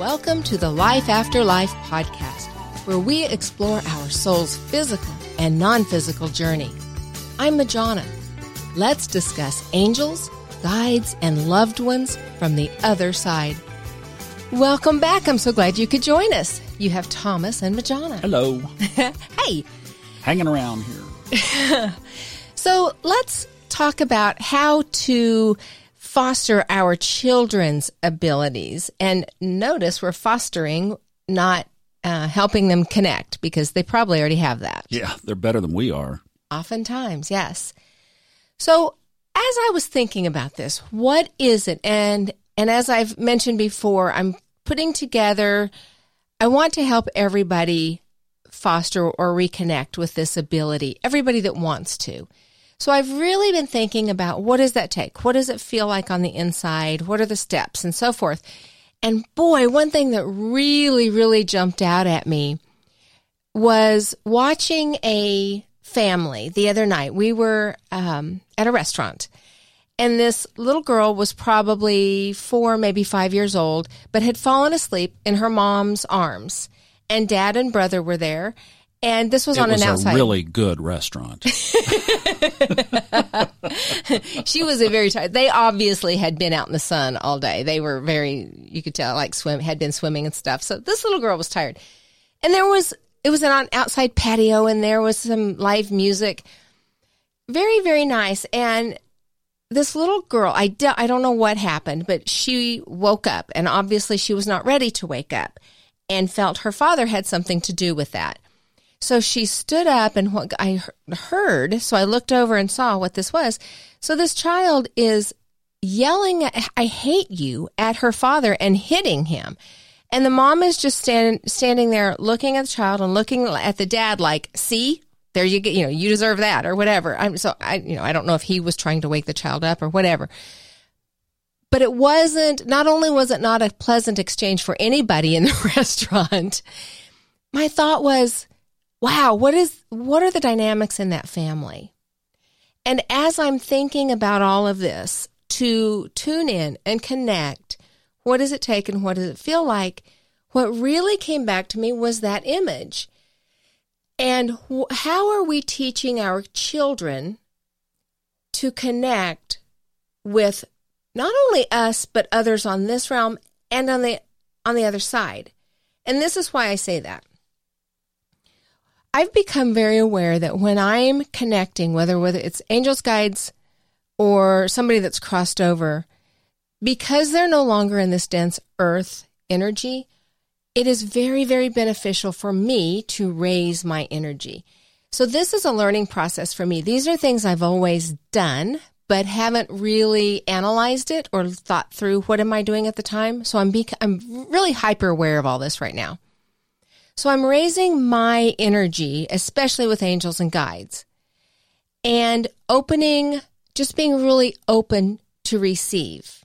Welcome to the Life After Life podcast, where we explore our soul's physical and non physical journey. I'm Majona. Let's discuss angels, guides, and loved ones from the other side. Welcome back. I'm so glad you could join us. You have Thomas and Majona. Hello. hey. Hanging around here. so let's talk about how to foster our children's abilities. And notice we're fostering, not uh, helping them connect because they probably already have that. Yeah, they're better than we are. Oftentimes, yes. So as I was thinking about this, what is it? And and as I've mentioned before, I'm putting together I want to help everybody foster or reconnect with this ability, everybody that wants to. So I've really been thinking about what does that take? What does it feel like on the inside? What are the steps and so forth? And boy, one thing that really, really jumped out at me was watching a family the other night. We were um, at a restaurant and this little girl was probably four, maybe five years old, but had fallen asleep in her mom's arms. And dad and brother were there. And this was it on was an outside. a really good restaurant. she was a very tired. They obviously had been out in the sun all day. They were very, you could tell, like swim, had been swimming and stuff. So this little girl was tired. And there was, it was an outside patio and there was some live music. Very, very nice. And this little girl, I do, I don't know what happened, but she woke up and obviously she was not ready to wake up and felt her father had something to do with that. So she stood up and what I heard, so I looked over and saw what this was. So this child is yelling, I hate you at her father and hitting him. And the mom is just stand, standing there looking at the child and looking at the dad like, see, there you get, you know, you deserve that or whatever. I'm so I, you know, I don't know if he was trying to wake the child up or whatever. But it wasn't, not only was it not a pleasant exchange for anybody in the restaurant, my thought was, wow, what is what are the dynamics in that family? And as I'm thinking about all of this, to tune in and connect, what does it take and what does it feel like? What really came back to me was that image. And how are we teaching our children to connect with not only us but others on this realm and on the on the other side? And this is why I say that. I've become very aware that when I'm connecting, whether whether it's angels, guides, or somebody that's crossed over, because they're no longer in this dense earth energy, it is very, very beneficial for me to raise my energy. So this is a learning process for me. These are things I've always done, but haven't really analyzed it or thought through what am I doing at the time. So I'm, I'm really hyper aware of all this right now. So I'm raising my energy, especially with angels and guides, and opening, just being really open to receive.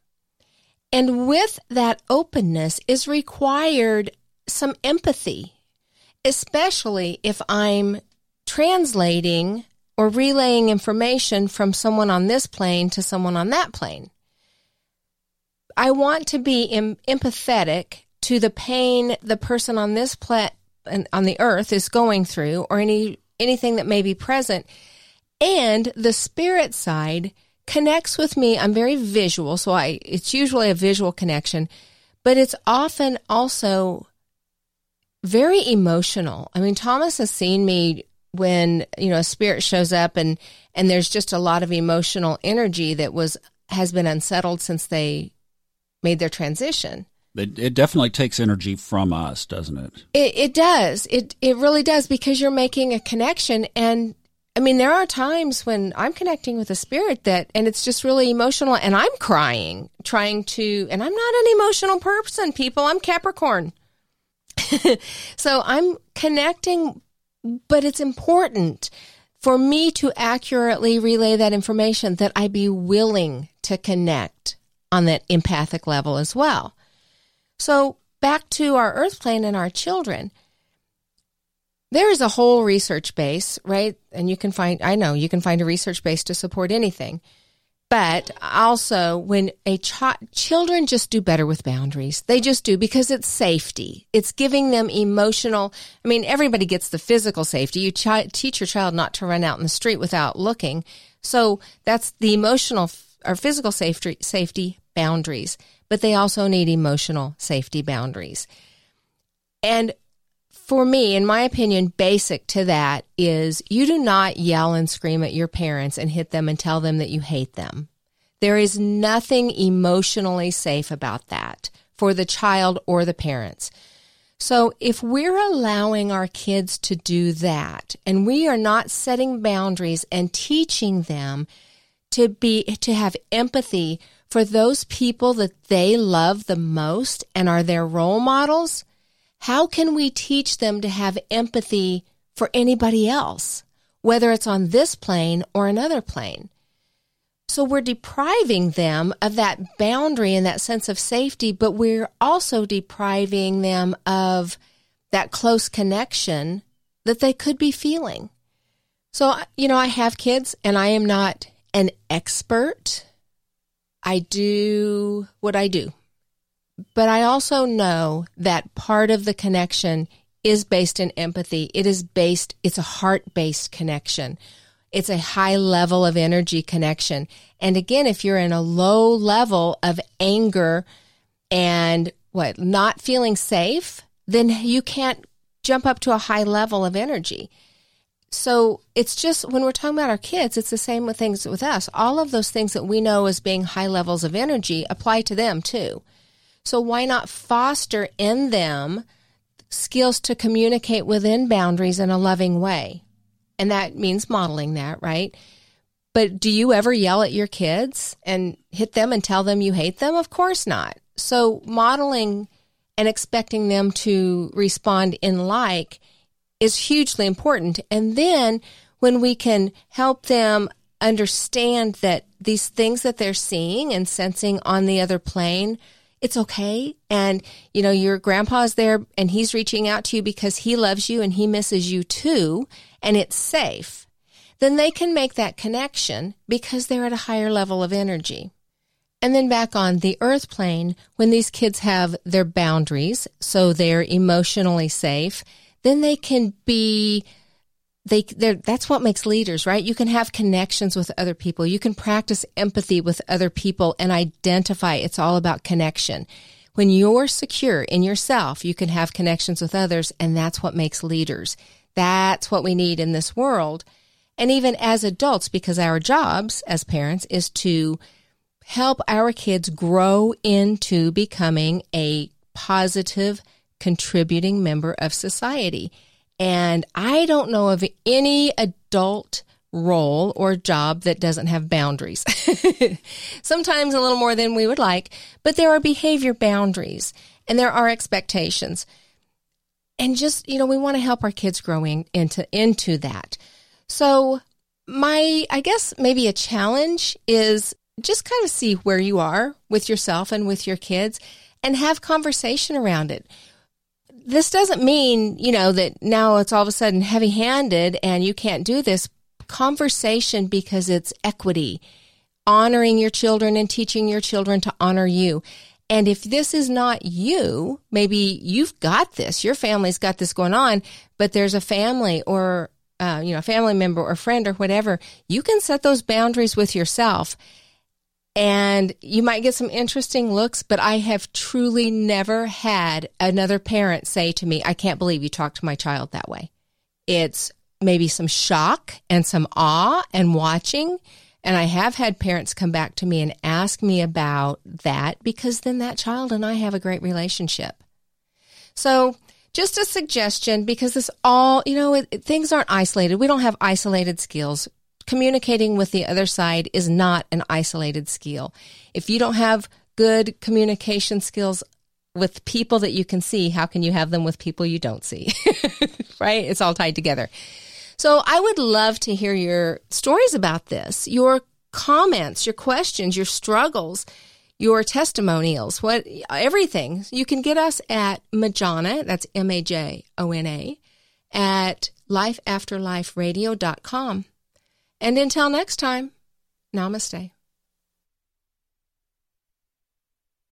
And with that openness is required some empathy, especially if I'm translating or relaying information from someone on this plane to someone on that plane. I want to be em- empathetic to the pain the person on this pla- on the earth is going through or any anything that may be present. And the spirit side connects with me. I'm very visual so i it's usually a visual connection but it's often also very emotional. I mean thomas has seen me when you know a spirit shows up and and there's just a lot of emotional energy that was has been unsettled since they made their transition it, it definitely takes energy from us, doesn't it? It, it does. It it really does because you're making a connection, and I mean there are times when I'm connecting with a spirit that, and it's just really emotional, and I'm crying, trying to, and I'm not an emotional person, people. I'm Capricorn, so I'm connecting, but it's important for me to accurately relay that information that I be willing to connect on that empathic level as well. So back to our earth plane and our children. There is a whole research base, right? And you can find, I know, you can find a research base to support anything. But also, when a child, children just do better with boundaries. They just do because it's safety. It's giving them emotional. I mean, everybody gets the physical safety. You ch- teach your child not to run out in the street without looking. So that's the emotional or physical safety, safety boundaries. But they also need emotional safety boundaries. And for me, in my opinion, basic to that is you do not yell and scream at your parents and hit them and tell them that you hate them. There is nothing emotionally safe about that for the child or the parents. So if we're allowing our kids to do that and we are not setting boundaries and teaching them to be, to have empathy for those people that they love the most and are their role models, how can we teach them to have empathy for anybody else, whether it's on this plane or another plane? So we're depriving them of that boundary and that sense of safety, but we're also depriving them of that close connection that they could be feeling. So, you know, I have kids and I am not an expert. I do what I do. But I also know that part of the connection is based in empathy. It is based, it's a heart based connection. It's a high level of energy connection. And again, if you're in a low level of anger and what, not feeling safe, then you can't jump up to a high level of energy. So it's just when we're talking about our kids, it's the same with things with us. All of those things that we know as being high levels of energy apply to them too. So why not foster in them skills to communicate within boundaries in a loving way? And that means modeling that, right? But do you ever yell at your kids and hit them and tell them you hate them? Of course not. So modeling and expecting them to respond in like is hugely important. And then when we can help them understand that these things that they're seeing and sensing on the other plane it's okay. And, you know, your grandpa's there and he's reaching out to you because he loves you and he misses you too, and it's safe. Then they can make that connection because they're at a higher level of energy. And then back on the earth plane, when these kids have their boundaries, so they're emotionally safe, then they can be they there. that's what makes leaders right? You can have connections with other people. You can practice empathy with other people and identify. It's all about connection. When you're secure in yourself you can have connections with others and that's what makes leaders. That's what we need in this world. And even as adults because our jobs as parents is to help our kids grow into becoming a positive contributing member of society and I don't know of any adult role or job that doesn't have boundaries. Sometimes a little more than we would like, but there are behavior boundaries and there are expectations. And just, you know, we want to help our kids growing into into that. So my I guess maybe a challenge is just kind of see where you are with yourself and with your kids and have conversation around it this doesn't mean, you know, that now it's all of a sudden heavy handed and you can't do this. Conversation because it's equity, honoring your children and teaching your children to honor you. And if this is not you, maybe you've got this, your family's got this going on, but there's a family or, uh, you know, a family member or friend or whatever, you can set those boundaries with yourself and you might get some interesting looks, but I have truly never had another parent say to me, I can't believe you talked to my child that way. It's maybe some shock and some awe and watching. And I have had parents come back to me and ask me about that because then that child and I have a great relationship. So just a suggestion because this all, you know, it, things aren't isolated. We don't have isolated skills communicating with the other side is not an isolated skill. If you don't have good communication skills with people that you can see, how can you have them with people you don't see? right? It's all tied together. So I would love to hear your stories about this, your comments, your questions, your struggles, your testimonials, what everything. You can get us at Majona, that's M A J O N A, at lifeafterliferadio.com. And until next time, namaste.